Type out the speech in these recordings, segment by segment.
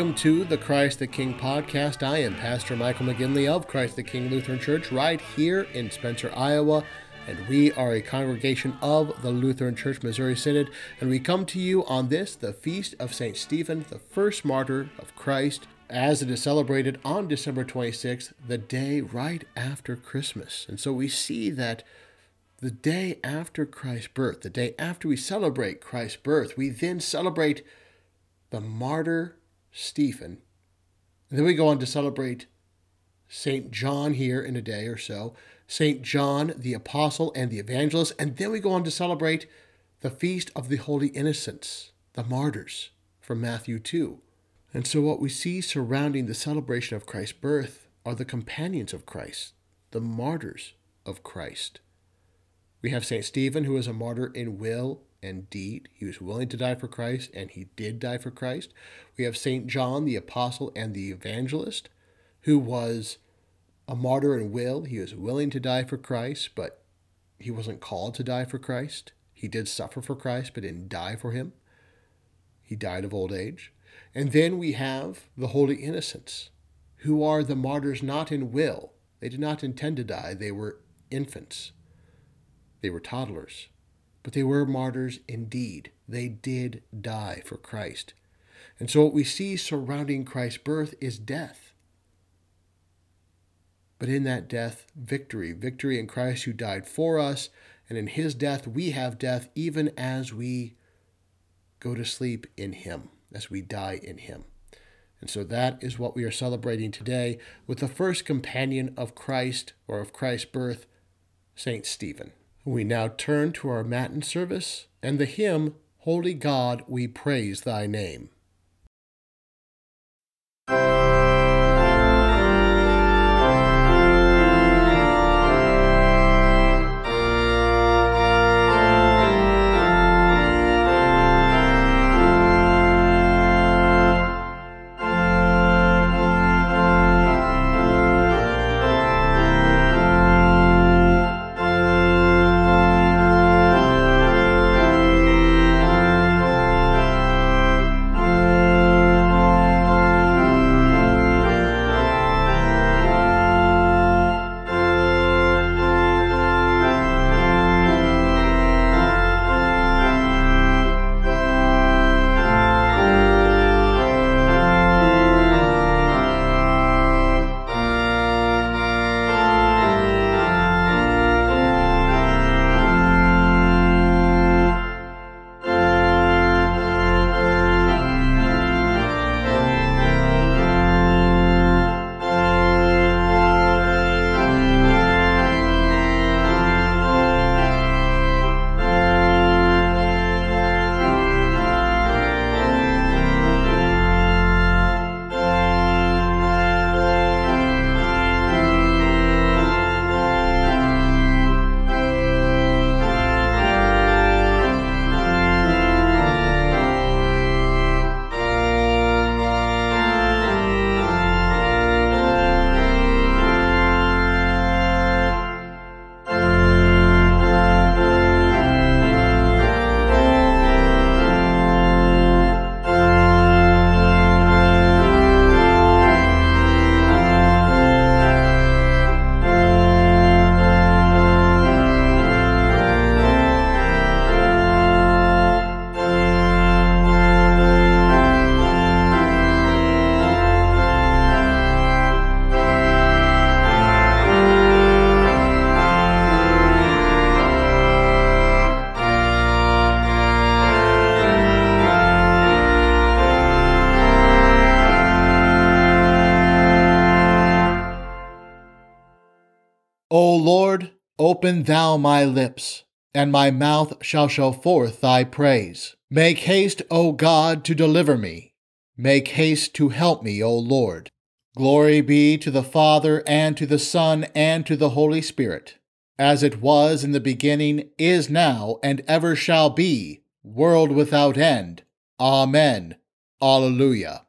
Welcome to the Christ the King podcast. I am Pastor Michael McGinley of Christ the King Lutheran Church right here in Spencer, Iowa. And we are a congregation of the Lutheran Church Missouri Synod. And we come to you on this, the feast of St. Stephen, the first martyr of Christ, as it is celebrated on December 26th, the day right after Christmas. And so we see that the day after Christ's birth, the day after we celebrate Christ's birth, we then celebrate the martyr Stephen. And then we go on to celebrate St. John here in a day or so, St. John the Apostle and the Evangelist, and then we go on to celebrate the Feast of the Holy Innocents, the martyrs from Matthew 2. And so, what we see surrounding the celebration of Christ's birth are the companions of Christ, the martyrs of Christ. We have St. Stephen, who is a martyr in will and deed. He was willing to die for Christ, and he did die for Christ. We have St. John, the apostle and the evangelist, who was a martyr in will. He was willing to die for Christ, but he wasn't called to die for Christ. He did suffer for Christ, but didn't die for him. He died of old age. And then we have the holy innocents, who are the martyrs not in will. They did not intend to die, they were infants, they were toddlers. But they were martyrs indeed. They did die for Christ. And so what we see surrounding Christ's birth is death. But in that death, victory. Victory in Christ who died for us. And in his death, we have death even as we go to sleep in him, as we die in him. And so that is what we are celebrating today with the first companion of Christ or of Christ's birth, St. Stephen. We now turn to our Matin service and the hymn, Holy God, we praise thy name. O Lord, open thou my lips, and my mouth shall show forth thy praise. Make haste, O God, to deliver me. Make haste to help me, O Lord. Glory be to the Father, and to the Son, and to the Holy Spirit, as it was in the beginning, is now, and ever shall be, world without end. Amen. Alleluia.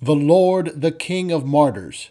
The Lord, the King of martyrs,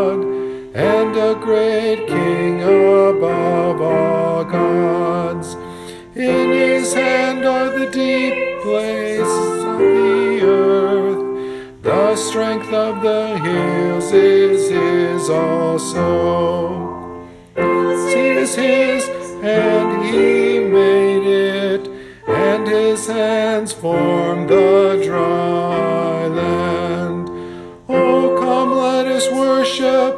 great King above all gods. In his hand are the deep places of the earth. The strength of the hills is his also. Is his, and he made it, and his hands formed the dry land. Oh, come, let us worship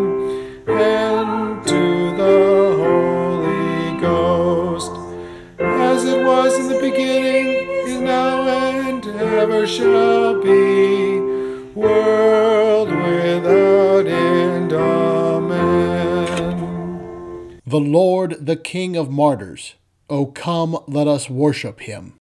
shall be. The Lord, the King of martyrs. O come, let us worship him.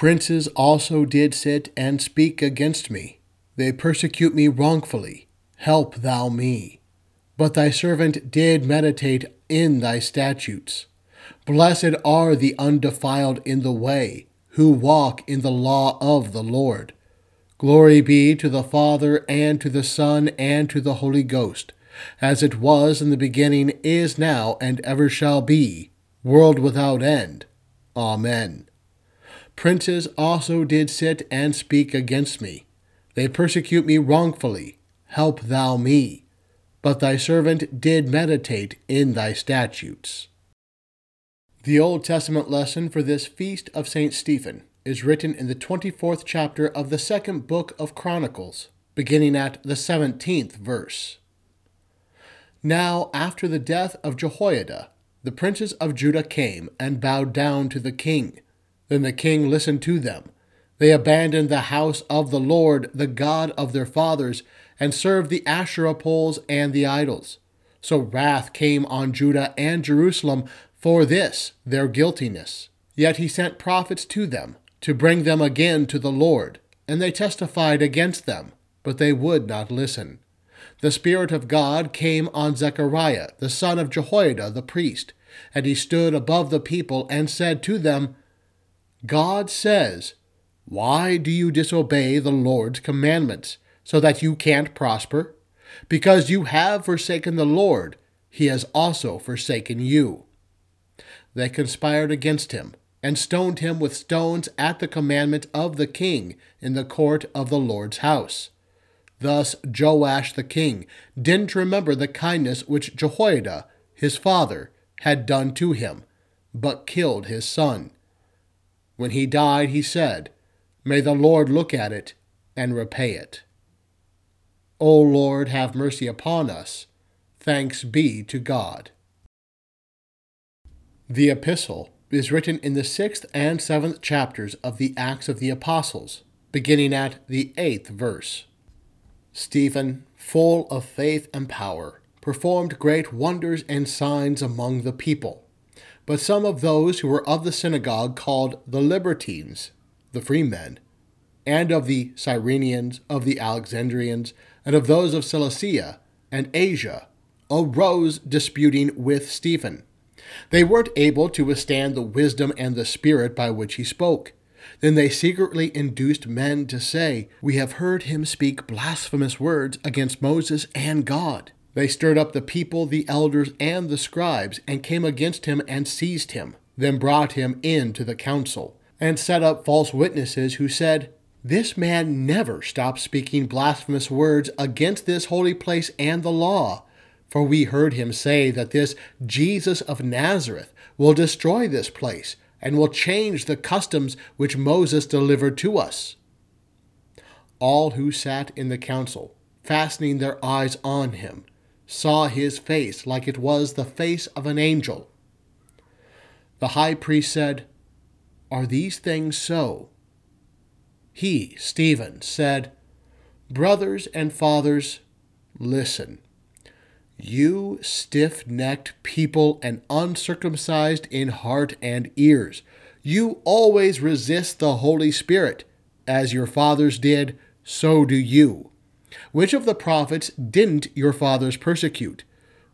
Princes also did sit and speak against me. They persecute me wrongfully. Help thou me. But thy servant did meditate in thy statutes. Blessed are the undefiled in the way, who walk in the law of the Lord. Glory be to the Father, and to the Son, and to the Holy Ghost, as it was in the beginning, is now, and ever shall be, world without end. Amen. Princes also did sit and speak against me. They persecute me wrongfully. Help thou me. But thy servant did meditate in thy statutes. The Old Testament lesson for this feast of St. Stephen is written in the 24th chapter of the second book of Chronicles, beginning at the 17th verse. Now, after the death of Jehoiada, the princes of Judah came and bowed down to the king. Then the king listened to them. They abandoned the house of the Lord, the God of their fathers, and served the Asherah poles and the idols. So wrath came on Judah and Jerusalem for this their guiltiness. Yet he sent prophets to them to bring them again to the Lord, and they testified against them, but they would not listen. The Spirit of God came on Zechariah, the son of Jehoiada the priest, and he stood above the people and said to them, God says, Why do you disobey the Lord's commandments, so that you can't prosper? Because you have forsaken the Lord, he has also forsaken you they conspired against him, and stoned him with stones at the commandment of the king in the court of the Lord's house. Thus Joash the king didn't remember the kindness which Jehoiada, his father, had done to him, but killed his son. When he died, he said, May the Lord look at it and repay it. O Lord, have mercy upon us. Thanks be to God. The epistle is written in the sixth and seventh chapters of the Acts of the Apostles, beginning at the eighth verse. Stephen, full of faith and power, performed great wonders and signs among the people. But some of those who were of the synagogue called the Libertines, the freemen, and of the Cyrenians, of the Alexandrians, and of those of Cilicia and Asia, arose disputing with Stephen they weren't able to withstand the wisdom and the spirit by which he spoke. Then they secretly induced men to say, We have heard him speak blasphemous words against Moses and God. They stirred up the people, the elders, and the scribes, and came against him and seized him, then brought him in to the council, and set up false witnesses who said, This man never stopped speaking blasphemous words against this holy place and the law. For we heard him say that this Jesus of Nazareth will destroy this place and will change the customs which Moses delivered to us. All who sat in the council, fastening their eyes on him, saw his face like it was the face of an angel. The high priest said, Are these things so? He, Stephen, said, Brothers and fathers, listen. You stiff necked people and uncircumcised in heart and ears, you always resist the Holy Spirit. As your fathers did, so do you. Which of the prophets didn't your fathers persecute?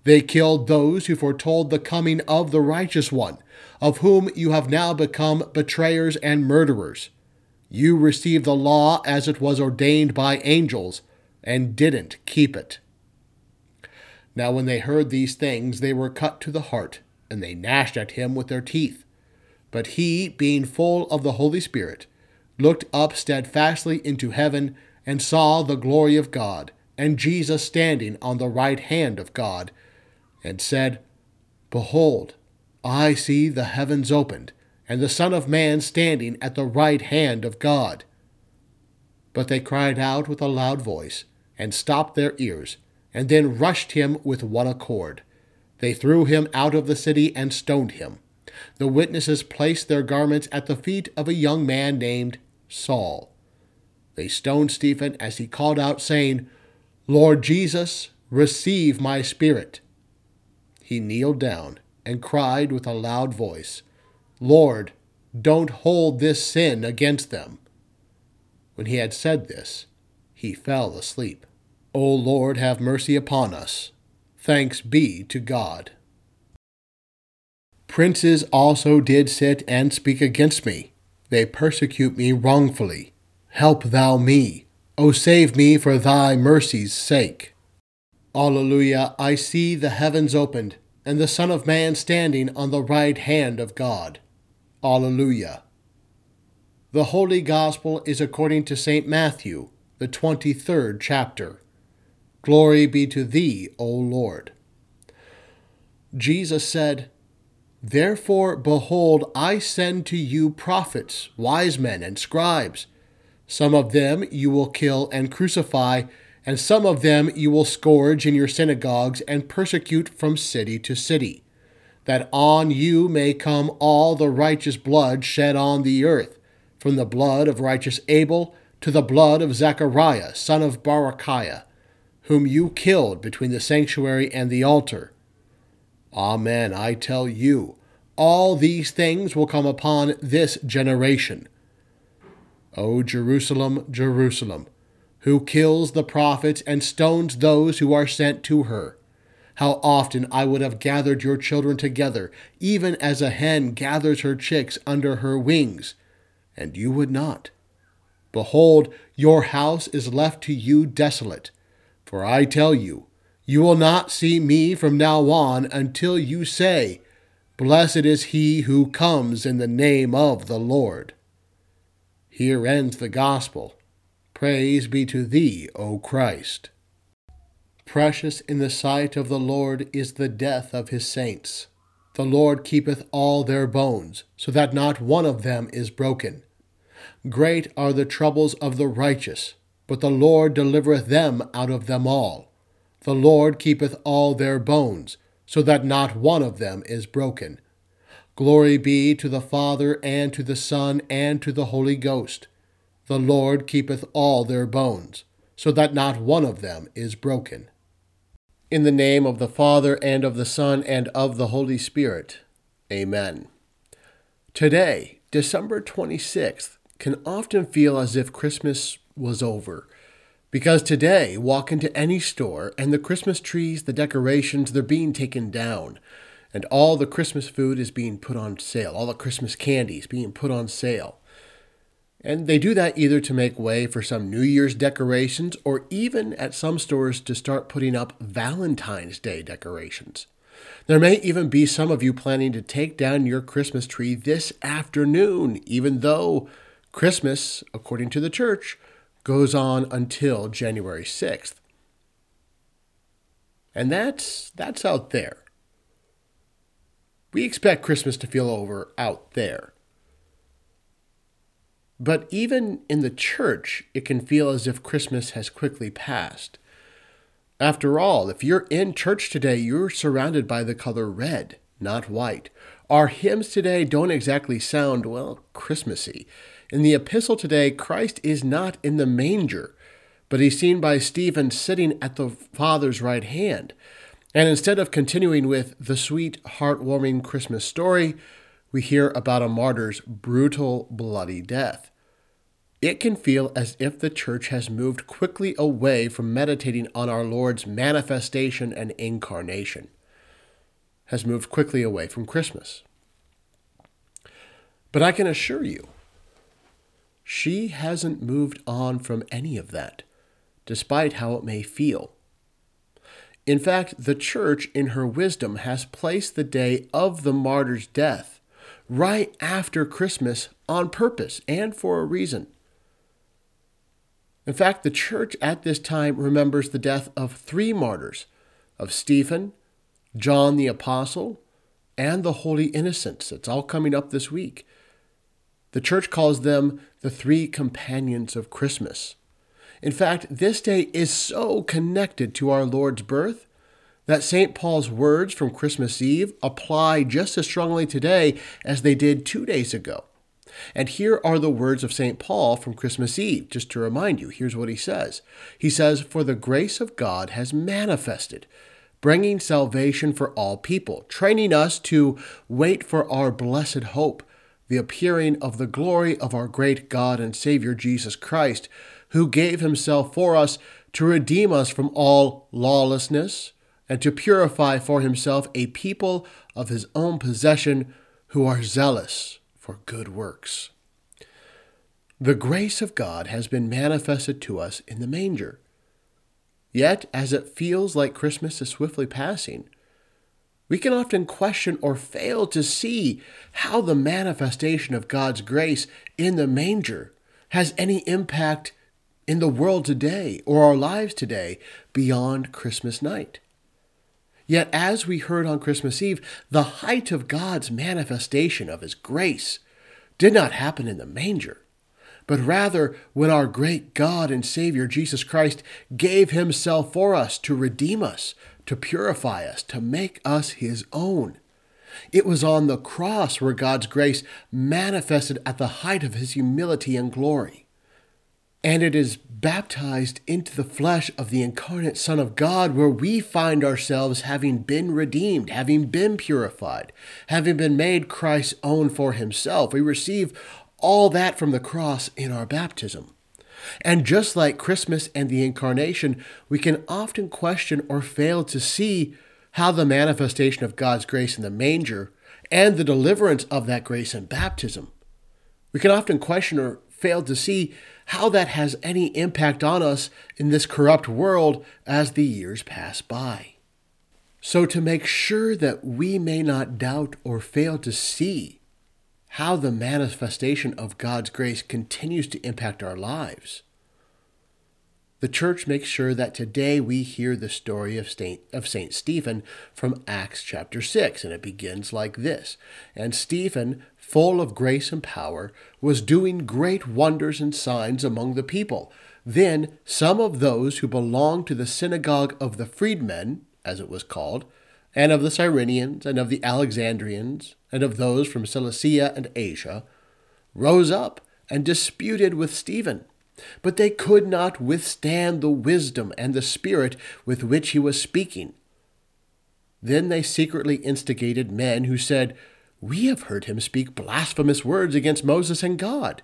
They killed those who foretold the coming of the righteous one, of whom you have now become betrayers and murderers. You received the law as it was ordained by angels, and didn't keep it. Now when they heard these things, they were cut to the heart, and they gnashed at him with their teeth. But he, being full of the Holy Spirit, looked up steadfastly into heaven, and saw the glory of God, and Jesus standing on the right hand of God, and said, Behold, I see the heavens opened, and the Son of Man standing at the right hand of God. But they cried out with a loud voice, and stopped their ears, and then rushed him with one accord. They threw him out of the city and stoned him. The witnesses placed their garments at the feet of a young man named Saul. They stoned Stephen as he called out, saying, Lord Jesus, receive my spirit. He kneeled down and cried with a loud voice, Lord, don't hold this sin against them. When he had said this, he fell asleep. O Lord, have mercy upon us. Thanks be to God. Princes also did sit and speak against me. They persecute me wrongfully. Help thou me. O save me for thy mercy's sake. Alleluia, I see the heavens opened, and the Son of Man standing on the right hand of God. Alleluia. The Holy Gospel is according to St. Matthew, the 23rd chapter. Glory be to thee, O Lord. Jesus said, Therefore, behold, I send to you prophets, wise men, and scribes. Some of them you will kill and crucify, and some of them you will scourge in your synagogues and persecute from city to city, that on you may come all the righteous blood shed on the earth, from the blood of righteous Abel to the blood of Zechariah, son of Barachiah, whom you killed between the sanctuary and the altar. Amen, I tell you, all these things will come upon this generation. O Jerusalem, Jerusalem, who kills the prophets and stones those who are sent to her. How often I would have gathered your children together, even as a hen gathers her chicks under her wings, and you would not. Behold, your house is left to you desolate. For I tell you, you will not see me from now on until you say, Blessed is he who comes in the name of the Lord. Here ends the Gospel. Praise be to thee, O Christ. Precious in the sight of the Lord is the death of his saints. The Lord keepeth all their bones, so that not one of them is broken. Great are the troubles of the righteous, but the Lord delivereth them out of them all. The Lord keepeth all their bones, so that not one of them is broken. Glory be to the Father, and to the Son, and to the Holy Ghost. The Lord keepeth all their bones, so that not one of them is broken. In the name of the Father, and of the Son, and of the Holy Spirit. Amen. Today, December 26th, can often feel as if Christmas was over because today, walk into any store and the Christmas trees, the decorations, they're being taken down. And all the Christmas food is being put on sale. All the Christmas candies being put on sale. And they do that either to make way for some New Year's decorations or even at some stores to start putting up Valentine's Day decorations. There may even be some of you planning to take down your Christmas tree this afternoon, even though Christmas, according to the church, goes on until January 6th. And that's that's out there. We expect Christmas to feel over out there. But even in the church, it can feel as if Christmas has quickly passed. After all, if you're in church today, you're surrounded by the color red, not white. Our hymns today don't exactly sound, well, Christmassy. In the epistle today, Christ is not in the manger, but he's seen by Stephen sitting at the Father's right hand. And instead of continuing with the sweet, heartwarming Christmas story, we hear about a martyr's brutal, bloody death. It can feel as if the church has moved quickly away from meditating on our Lord's manifestation and incarnation, has moved quickly away from Christmas. But I can assure you, she hasn't moved on from any of that, despite how it may feel. In fact, the church, in her wisdom, has placed the day of the martyr's death right after Christmas on purpose and for a reason. In fact, the church at this time remembers the death of three martyrs of Stephen, John the Apostle, and the Holy Innocents. It's all coming up this week. The church calls them the three companions of Christmas. In fact, this day is so connected to our Lord's birth that St. Paul's words from Christmas Eve apply just as strongly today as they did two days ago. And here are the words of St. Paul from Christmas Eve, just to remind you. Here's what he says He says, For the grace of God has manifested, bringing salvation for all people, training us to wait for our blessed hope the appearing of the glory of our great God and Savior Jesus Christ, who gave himself for us to redeem us from all lawlessness and to purify for himself a people of his own possession who are zealous for good works. The grace of God has been manifested to us in the manger. Yet, as it feels like Christmas is swiftly passing, we can often question or fail to see how the manifestation of God's grace in the manger has any impact in the world today or our lives today beyond Christmas night. Yet, as we heard on Christmas Eve, the height of God's manifestation of His grace did not happen in the manger, but rather when our great God and Savior Jesus Christ gave Himself for us to redeem us, to purify us, to make us His own. It was on the cross where God's grace manifested at the height of His humility and glory and it is baptized into the flesh of the incarnate Son of God, where we find ourselves having been redeemed, having been purified, having been made Christ's own for himself. We receive all that from the cross in our baptism. And just like Christmas and the incarnation, we can often question or fail to see how the manifestation of God's grace in the manger and the deliverance of that grace in baptism. We can often question or fail to see how that has any impact on us in this corrupt world as the years pass by. So, to make sure that we may not doubt or fail to see how the manifestation of God's grace continues to impact our lives, the church makes sure that today we hear the story of Saint, of Saint Stephen from Acts chapter 6, and it begins like this And Stephen, full of grace and power, was doing great wonders and signs among the people. Then some of those who belonged to the synagogue of the freedmen, as it was called, and of the Cyrenians, and of the Alexandrians, and of those from Cilicia and Asia, rose up and disputed with Stephen. But they could not withstand the wisdom and the spirit with which he was speaking. Then they secretly instigated men who said, we have heard him speak blasphemous words against Moses and God.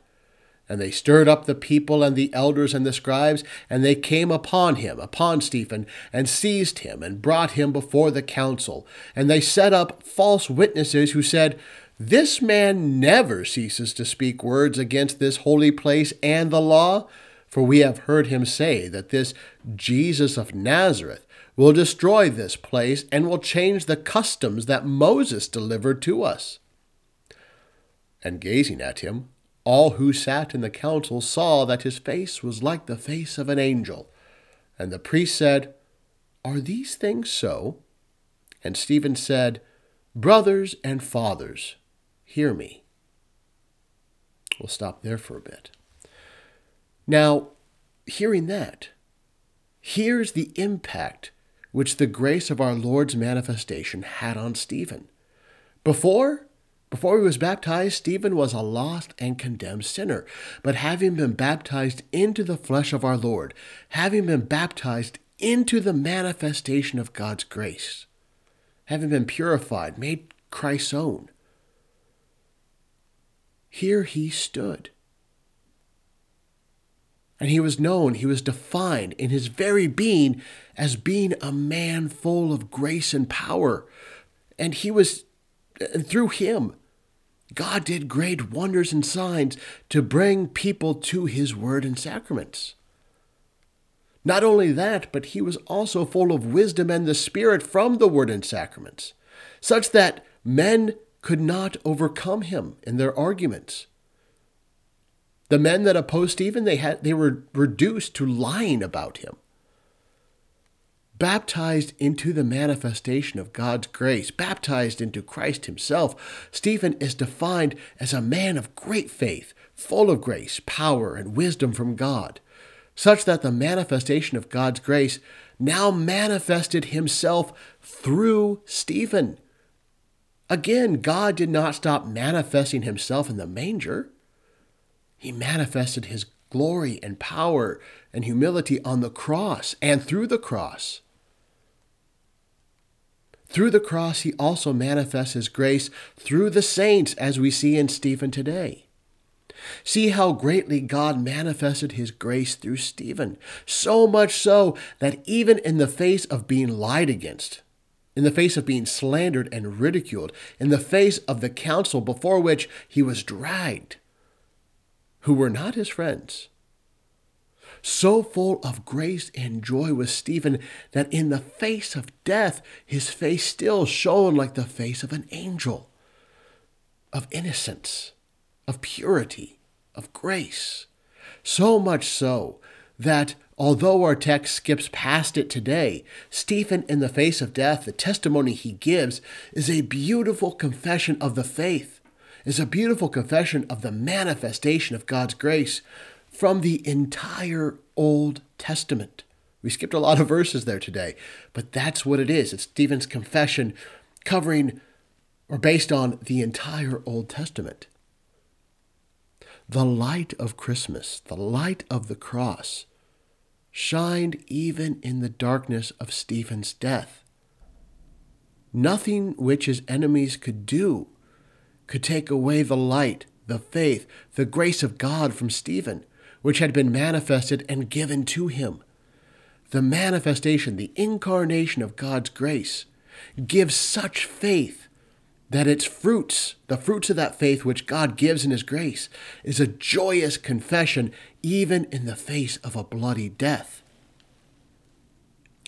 And they stirred up the people and the elders and the scribes, and they came upon him, upon Stephen, and seized him, and brought him before the council. And they set up false witnesses who said, This man never ceases to speak words against this holy place and the law. For we have heard him say that this Jesus of Nazareth will destroy this place and will change the customs that Moses delivered to us. And gazing at him, all who sat in the council saw that his face was like the face of an angel. And the priest said, Are these things so? And Stephen said, Brothers and fathers, hear me. We'll stop there for a bit. Now, hearing that, here's the impact which the grace of our Lord's manifestation had on Stephen. Before, before he was baptized, Stephen was a lost and condemned sinner. But having been baptized into the flesh of our Lord, having been baptized into the manifestation of God's grace, having been purified, made Christ's own, here he stood and he was known, he was defined in his very being as being a man full of grace and power. And he was, and through him, God did great wonders and signs to bring people to his word and sacraments. Not only that, but he was also full of wisdom and the Spirit from the word and sacraments, such that men could not overcome him in their arguments. The men that opposed Stephen, they had they were reduced to lying about him. Baptized into the manifestation of God's grace, baptized into Christ himself, Stephen is defined as a man of great faith, full of grace, power, and wisdom from God, such that the manifestation of God's grace now manifested himself through Stephen. Again, God did not stop manifesting himself in the manger. He manifested his glory and power and humility on the cross and through the cross. Through the cross, he also manifests his grace through the saints, as we see in Stephen today. See how greatly God manifested his grace through Stephen, so much so that even in the face of being lied against, in the face of being slandered and ridiculed, in the face of the council before which he was dragged, who were not his friends. So full of grace and joy was Stephen that in the face of death, his face still shone like the face of an angel, of innocence, of purity, of grace. So much so that although our text skips past it today, Stephen, in the face of death, the testimony he gives is a beautiful confession of the faith, is a beautiful confession of the manifestation of God's grace from the entire Old Testament. We skipped a lot of verses there today, but that's what it is. It's Stephen's confession covering or based on the entire Old Testament. The light of Christmas, the light of the cross, shined even in the darkness of Stephen's death. Nothing which his enemies could do could take away the light, the faith, the grace of God from Stephen, which had been manifested and given to him. The manifestation, the incarnation of God's grace, gives such faith that its fruits, the fruits of that faith which God gives in His grace, is a joyous confession even in the face of a bloody death.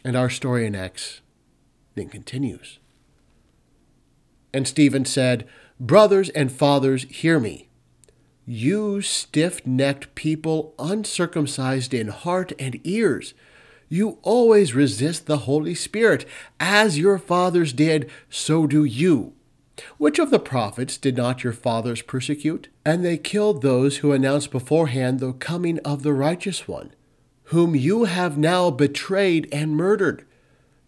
And our story in Acts then continues. And Stephen said, Brothers and fathers, hear me. You stiff necked people, uncircumcised in heart and ears, you always resist the Holy Spirit. As your fathers did, so do you. Which of the prophets did not your fathers persecute? And they killed those who announced beforehand the coming of the righteous one, whom you have now betrayed and murdered.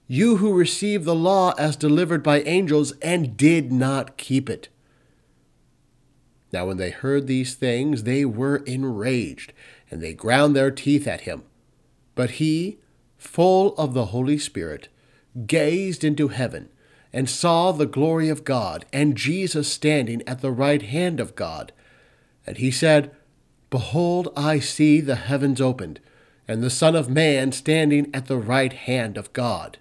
You who received the law as delivered by angels and did not keep it. Now, when they heard these things, they were enraged, and they ground their teeth at him. But he, full of the Holy Spirit, gazed into heaven and saw the glory of God and Jesus standing at the right hand of God. And he said, Behold, I see the heavens opened, and the Son of Man standing at the right hand of God.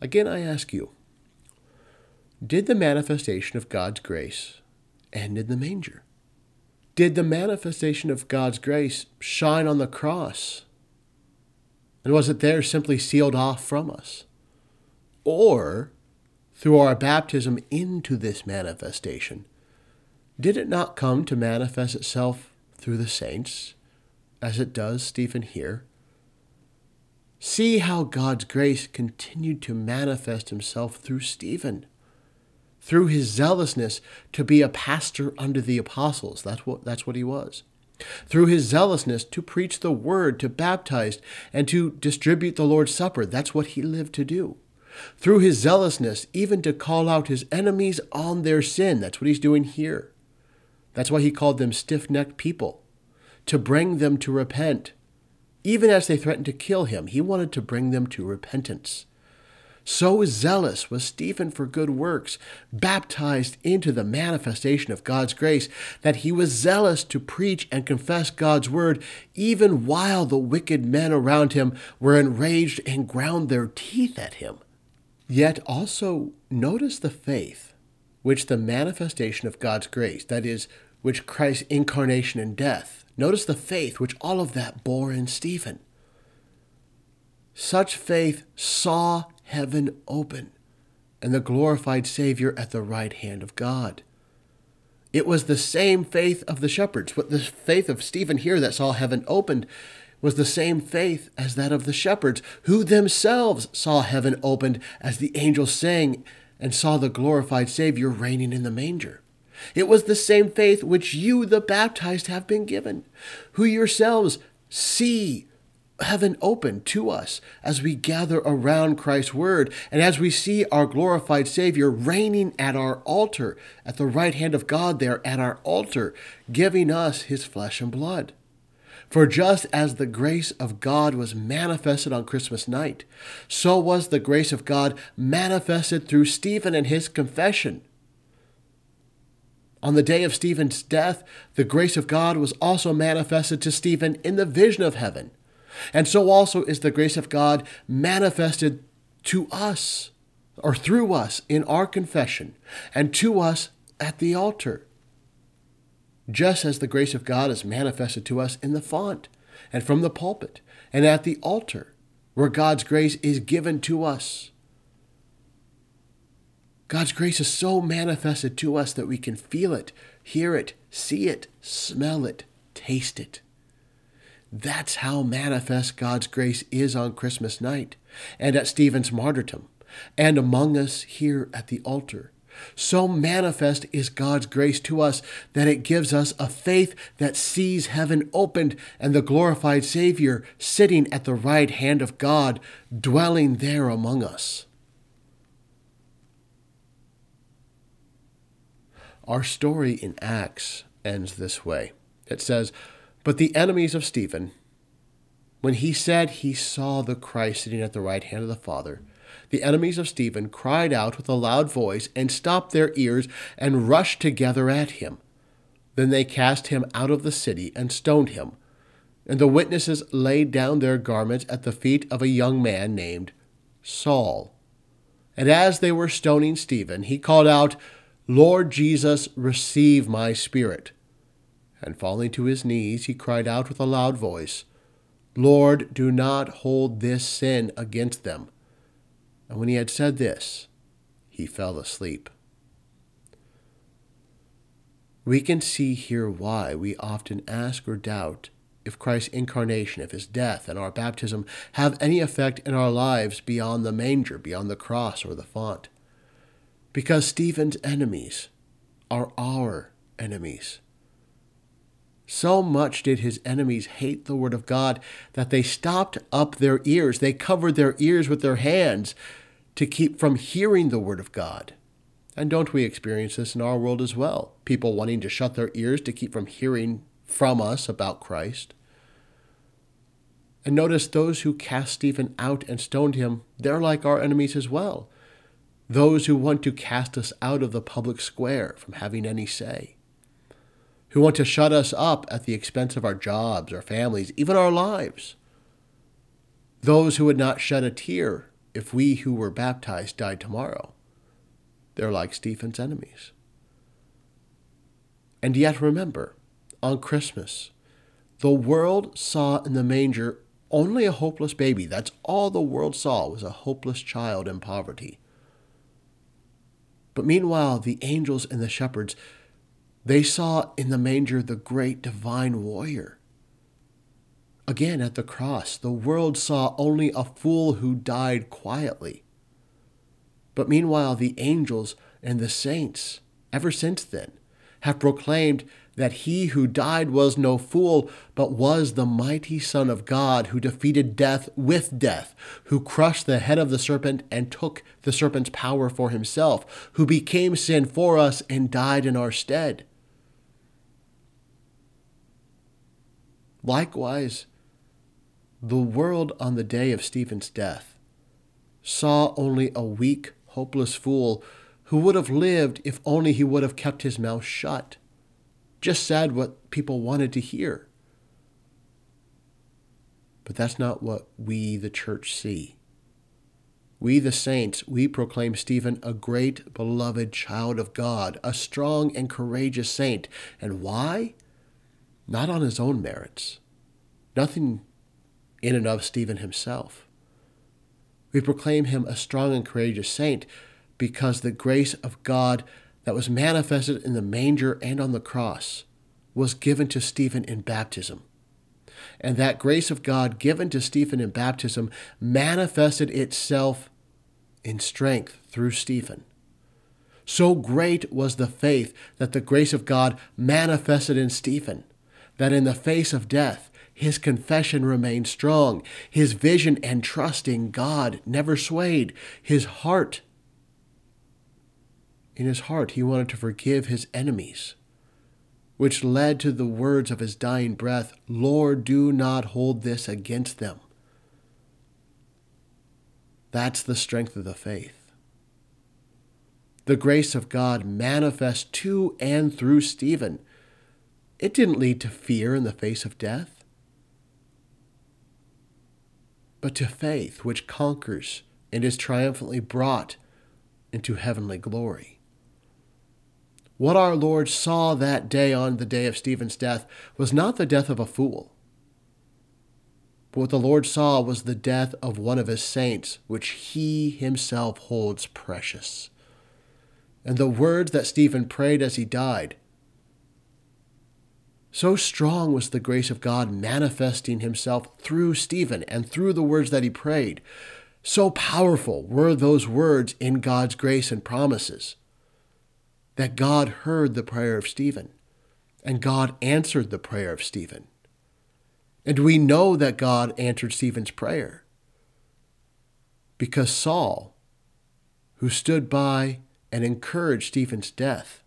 Again, I ask you, did the manifestation of God's grace end in the manger? Did the manifestation of God's grace shine on the cross? And was it there simply sealed off from us? or through our baptism into this manifestation, did it not come to manifest itself through the saints, as it does Stephen here? See how God's grace continued to manifest himself through Stephen, through his zealousness to be a pastor under the apostles. That's what, that's what he was. Through his zealousness to preach the word, to baptize, and to distribute the Lord's Supper. That's what he lived to do through his zealousness, even to call out his enemies on their sin. That's what he's doing here. That's why he called them stiff necked people, to bring them to repent. Even as they threatened to kill him, he wanted to bring them to repentance. So zealous was Stephen for good works, baptized into the manifestation of God's grace, that he was zealous to preach and confess God's word, even while the wicked men around him were enraged and ground their teeth at him. Yet also notice the faith which the manifestation of God's grace, that is, which Christ's incarnation and death, notice the faith which all of that bore in Stephen. Such faith saw heaven open and the glorified Savior at the right hand of God. It was the same faith of the shepherds, what the faith of Stephen here that saw heaven opened was the same faith as that of the shepherds, who themselves saw heaven opened as the angels sang and saw the glorified Savior reigning in the manger. It was the same faith which you, the baptized, have been given, who yourselves see heaven open to us as we gather around Christ's word and as we see our glorified Savior reigning at our altar, at the right hand of God there at our altar, giving us his flesh and blood. For just as the grace of God was manifested on Christmas night, so was the grace of God manifested through Stephen and his confession. On the day of Stephen's death, the grace of God was also manifested to Stephen in the vision of heaven. And so also is the grace of God manifested to us or through us in our confession and to us at the altar. just as the grace of God is manifested to us in the font and from the pulpit and at the altar, where God's grace is given to us. God's grace is so manifested to us that we can feel it, hear it, see it, smell it, taste it. That's how manifest God's grace is on Christmas night and at Stephen's martyrdom and among us here at the altar. So manifest is God's grace to us that it gives us a faith that sees heaven opened and the glorified Savior sitting at the right hand of God, dwelling there among us. Our story in Acts ends this way. It says, But the enemies of Stephen, when he said he saw the Christ sitting at the right hand of the Father, the enemies of Stephen cried out with a loud voice and stopped their ears and rushed together at him. Then they cast him out of the city and stoned him. And the witnesses laid down their garments at the feet of a young man named Saul. And as they were stoning Stephen, he called out, Lord Jesus, receive my spirit. And falling to his knees, he cried out with a loud voice, Lord, do not hold this sin against them. And when he had said this, he fell asleep. We can see here why we often ask or doubt if Christ's incarnation, if his death and our baptism have any effect in our lives beyond the manger, beyond the cross or the font because Stephen's enemies are our enemies. So much did his enemies hate the word of God that they stopped up their ears. They covered their ears with their hands to keep from hearing the word of God. And don't we experience this in our world as well? People wanting to shut their ears to keep from hearing from us about Christ. And notice those who cast Stephen out and stoned him, they're like our enemies as well those who want to cast us out of the public square from having any say, who want to shut us up at the expense of our jobs, our families, even our lives, those who would not shed a tear if we who were baptized died tomorrow. They're like Stephen's enemies. And yet remember, on Christmas, the world saw in the manger only a hopeless baby. That's all the world saw was a hopeless child in poverty. But meanwhile, the angels and the shepherds, they saw in the manger the great divine warrior. Again, at the cross, the world saw only a fool who died quietly. But meanwhile, the angels and the saints, ever since then, have proclaimed that he who died was no fool, but was the mighty Son of God, who defeated death with death, who crushed the head of the serpent and took the serpent's power for himself, who became sin for us and died in our stead. Likewise, the world on the day of Stephen's death saw only a weak, hopeless fool who would have lived if only he would have kept his mouth shut just said what people wanted to hear. But that's not what we, the church, see. We, the saints, we proclaim Stephen a great, beloved child of God, a strong and courageous saint. And why? Not on his own merits. Nothing in and of Stephen himself. We proclaim him a strong and courageous saint because the grace of God that was manifested in the manger and on the cross was given to Stephen in baptism. And that grace of God given to Stephen in baptism manifested itself in strength through Stephen. So great was the faith that the grace of God manifested in Stephen, that in the face of death, his confession remained strong. His vision and trust in God never swayed. His heart in his heart, he wanted to forgive his enemies, which led to the words of his dying breath Lord, do not hold this against them. That's the strength of the faith. The grace of God manifest to and through Stephen. It didn't lead to fear in the face of death, but to faith which conquers and is triumphantly brought into heavenly glory. What our Lord saw that day on the day of Stephen's death was not the death of a fool. But what the Lord saw was the death of one of his saints, which he himself holds precious. And the words that Stephen prayed as he died so strong was the grace of God manifesting himself through Stephen and through the words that he prayed. So powerful were those words in God's grace and promises that God heard the prayer of Stephen and God answered the prayer of Stephen. And we know that God answered Stephen's prayer because Saul, who stood by and encouraged Stephen's death,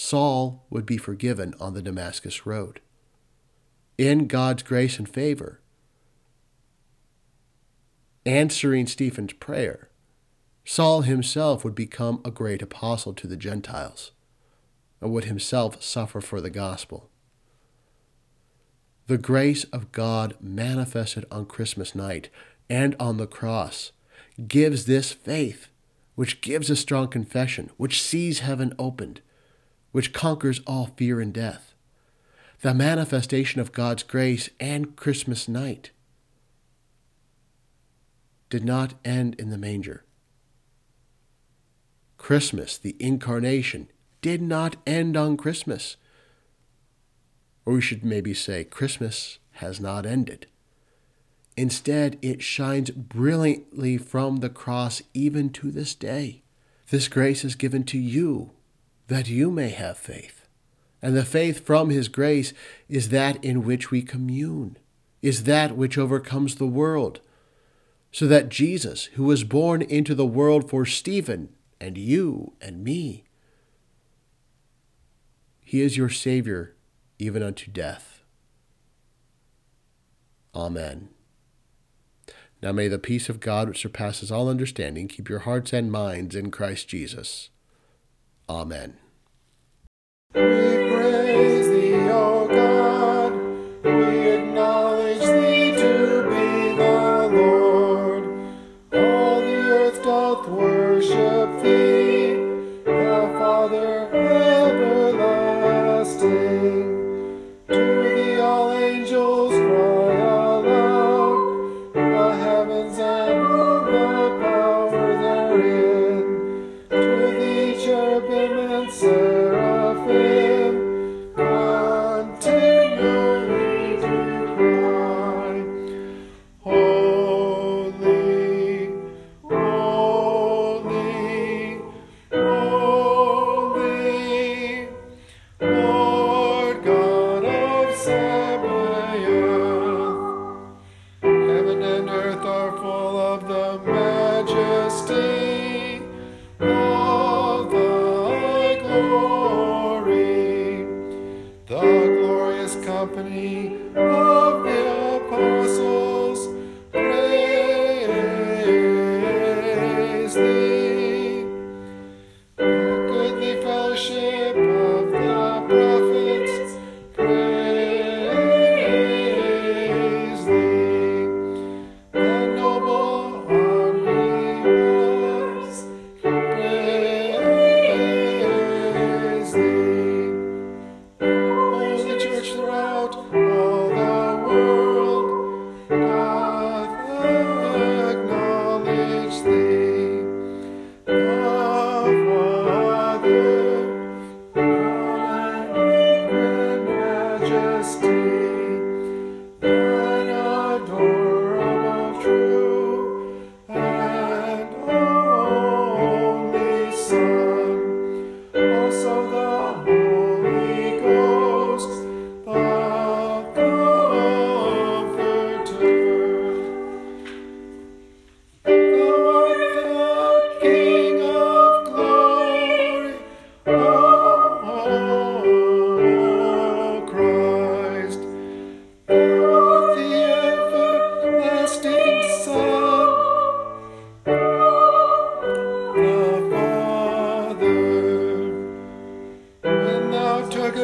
Saul would be forgiven on the Damascus Road. In God's grace and favor, answering Stephen's prayer, Saul himself would become a great apostle to the Gentiles and would himself suffer for the gospel. The grace of God manifested on Christmas night and on the cross gives this faith, which gives a strong confession, which sees heaven opened, which conquers all fear and death. The manifestation of God's grace and Christmas night did not end in the manger. Christmas, the incarnation, did not end on Christmas. Or we should maybe say, Christmas has not ended. Instead, it shines brilliantly from the cross even to this day. This grace is given to you that you may have faith. And the faith from his grace is that in which we commune, is that which overcomes the world. So that Jesus, who was born into the world for Stephen and you and me, he is your Savior even unto death. Amen. Now may the peace of God, which surpasses all understanding, keep your hearts and minds in Christ Jesus. Amen.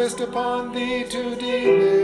Tookest upon thee to deliver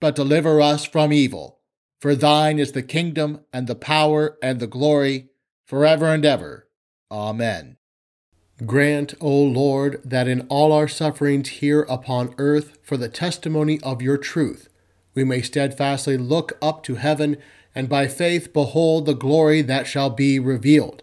but deliver us from evil. For thine is the kingdom, and the power, and the glory, forever and ever. Amen. Grant, O Lord, that in all our sufferings here upon earth for the testimony of your truth, we may steadfastly look up to heaven and by faith behold the glory that shall be revealed,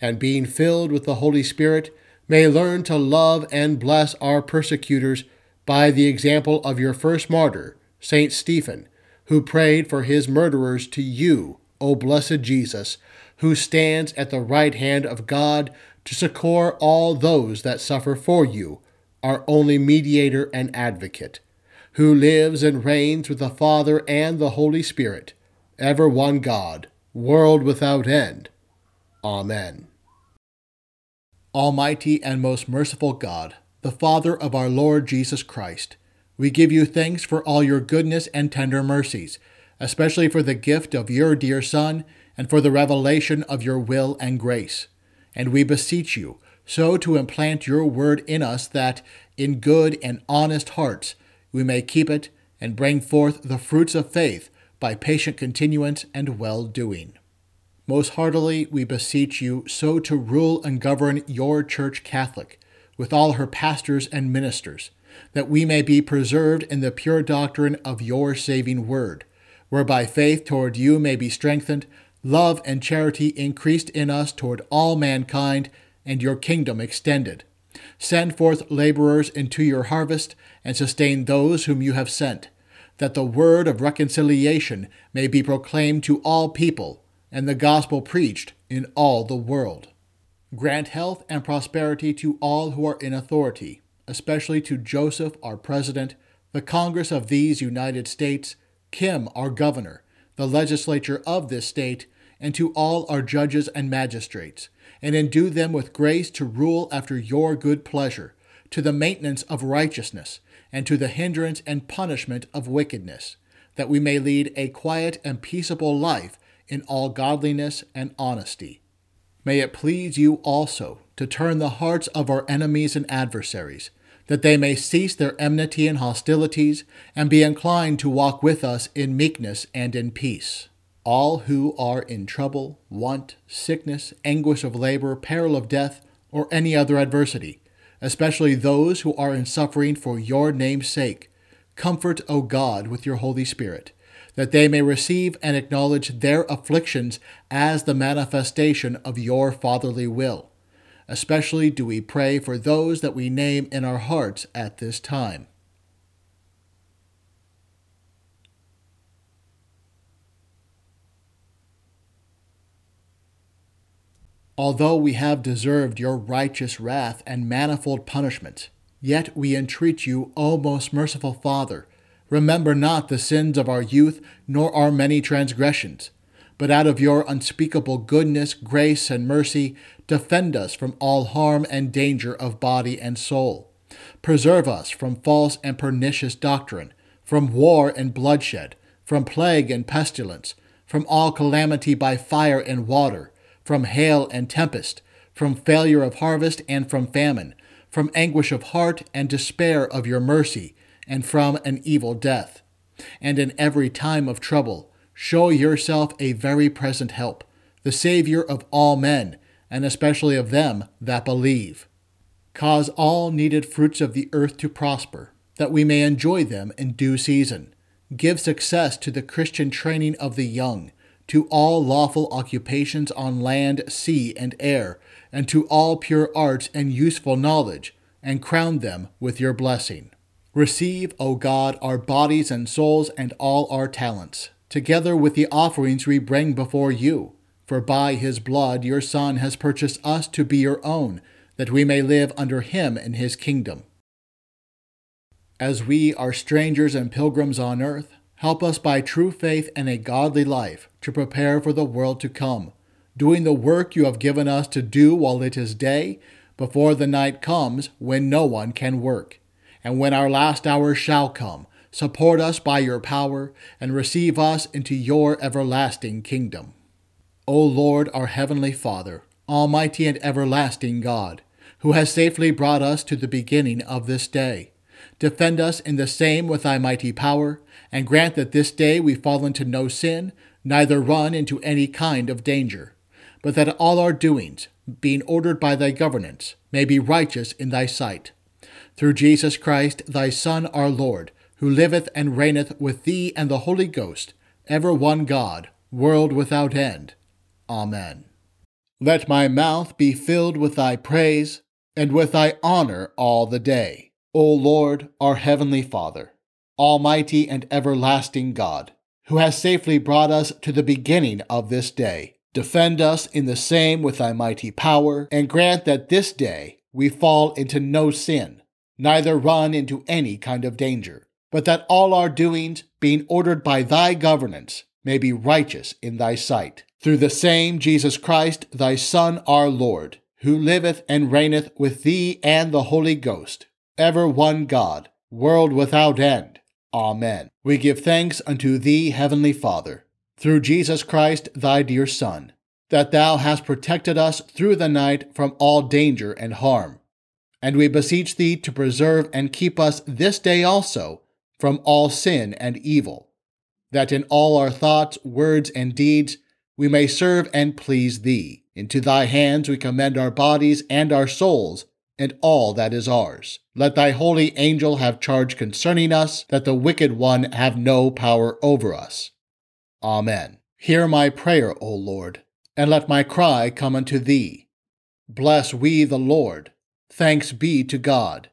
and being filled with the Holy Spirit, may learn to love and bless our persecutors by the example of your first martyr, Saint Stephen, who prayed for his murderers to you, O blessed Jesus, who stands at the right hand of God to succor all those that suffer for you, our only mediator and advocate, who lives and reigns with the Father and the Holy Spirit, ever one God, world without end. Amen. Almighty and most merciful God, the Father of our Lord Jesus Christ, we give you thanks for all your goodness and tender mercies, especially for the gift of your dear Son and for the revelation of your will and grace. And we beseech you so to implant your word in us that, in good and honest hearts, we may keep it and bring forth the fruits of faith by patient continuance and well doing. Most heartily we beseech you so to rule and govern your Church Catholic, with all her pastors and ministers, that we may be preserved in the pure doctrine of your saving word, whereby faith toward you may be strengthened, love and charity increased in us toward all mankind, and your kingdom extended. Send forth laborers into your harvest, and sustain those whom you have sent, that the word of reconciliation may be proclaimed to all people, and the gospel preached in all the world. Grant health and prosperity to all who are in authority, especially to Joseph, our President, the Congress of these United States, Kim, our Governor, the legislature of this state, and to all our judges and magistrates, and endue them with grace to rule after your good pleasure, to the maintenance of righteousness, and to the hindrance and punishment of wickedness, that we may lead a quiet and peaceable life in all godliness and honesty. May it please you also to turn the hearts of our enemies and adversaries, that they may cease their enmity and hostilities, and be inclined to walk with us in meekness and in peace. All who are in trouble, want, sickness, anguish of labor, peril of death, or any other adversity, especially those who are in suffering for your name's sake, comfort, O God, with your Holy Spirit that they may receive and acknowledge their afflictions as the manifestation of your fatherly will. Especially do we pray for those that we name in our hearts at this time. Although we have deserved your righteous wrath and manifold punishment, yet we entreat you, O most merciful Father, Remember not the sins of our youth, nor our many transgressions. But out of your unspeakable goodness, grace, and mercy, defend us from all harm and danger of body and soul. Preserve us from false and pernicious doctrine, from war and bloodshed, from plague and pestilence, from all calamity by fire and water, from hail and tempest, from failure of harvest and from famine, from anguish of heart and despair of your mercy and from an evil death. And in every time of trouble, show yourself a very present help, the Savior of all men, and especially of them that believe. Cause all needed fruits of the earth to prosper, that we may enjoy them in due season. Give success to the Christian training of the young, to all lawful occupations on land, sea, and air, and to all pure arts and useful knowledge, and crown them with your blessing. Receive, O God, our bodies and souls and all our talents, together with the offerings we bring before you. For by his blood your Son has purchased us to be your own, that we may live under him in his kingdom. As we are strangers and pilgrims on earth, help us by true faith and a godly life to prepare for the world to come, doing the work you have given us to do while it is day, before the night comes when no one can work and when our last hour shall come, support us by your power, and receive us into your everlasting kingdom. O Lord, our heavenly Father, almighty and everlasting God, who has safely brought us to the beginning of this day, defend us in the same with thy mighty power, and grant that this day we fall into no sin, neither run into any kind of danger, but that all our doings, being ordered by thy governance, may be righteous in thy sight through Jesus Christ, thy Son, our Lord, who liveth and reigneth with thee and the Holy Ghost, ever one God, world without end. Amen. Let my mouth be filled with thy praise, and with thy honor all the day. O Lord, our heavenly Father, almighty and everlasting God, who has safely brought us to the beginning of this day, defend us in the same with thy mighty power, and grant that this day we fall into no sin neither run into any kind of danger, but that all our doings, being ordered by thy governance, may be righteous in thy sight. Through the same Jesus Christ, thy Son, our Lord, who liveth and reigneth with thee and the Holy Ghost, ever one God, world without end. Amen. We give thanks unto thee, Heavenly Father, through Jesus Christ, thy dear Son, that thou hast protected us through the night from all danger and harm and we beseech thee to preserve and keep us this day also from all sin and evil, that in all our thoughts, words, and deeds we may serve and please thee. Into thy hands we commend our bodies and our souls, and all that is ours. Let thy holy angel have charge concerning us, that the wicked one have no power over us. Amen. Hear my prayer, O Lord, and let my cry come unto thee. Bless we the Lord. Thanks be to God.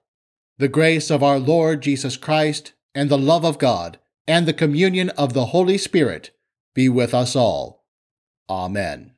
The grace of our Lord Jesus Christ, and the love of God, and the communion of the Holy Spirit be with us all. Amen.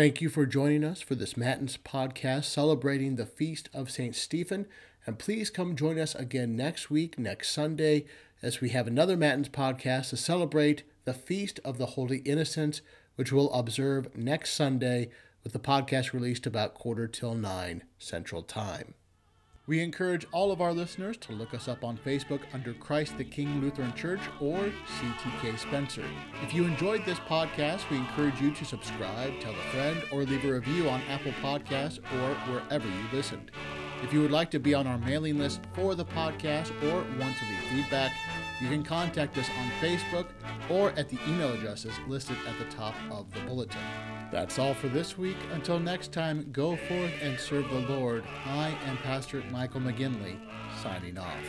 Thank you for joining us for this Matins podcast celebrating the feast of St. Stephen. And please come join us again next week, next Sunday, as we have another Matins podcast to celebrate the feast of the Holy Innocents, which we'll observe next Sunday with the podcast released about quarter till nine Central Time. We encourage all of our listeners to look us up on Facebook under Christ the King Lutheran Church or CTK Spencer. If you enjoyed this podcast, we encourage you to subscribe, tell a friend, or leave a review on Apple Podcasts or wherever you listened. If you would like to be on our mailing list for the podcast or want to leave feedback, you can contact us on Facebook or at the email addresses listed at the top of the bulletin. That's all for this week. Until next time, go forth and serve the Lord. I am Pastor Michael McGinley, signing off.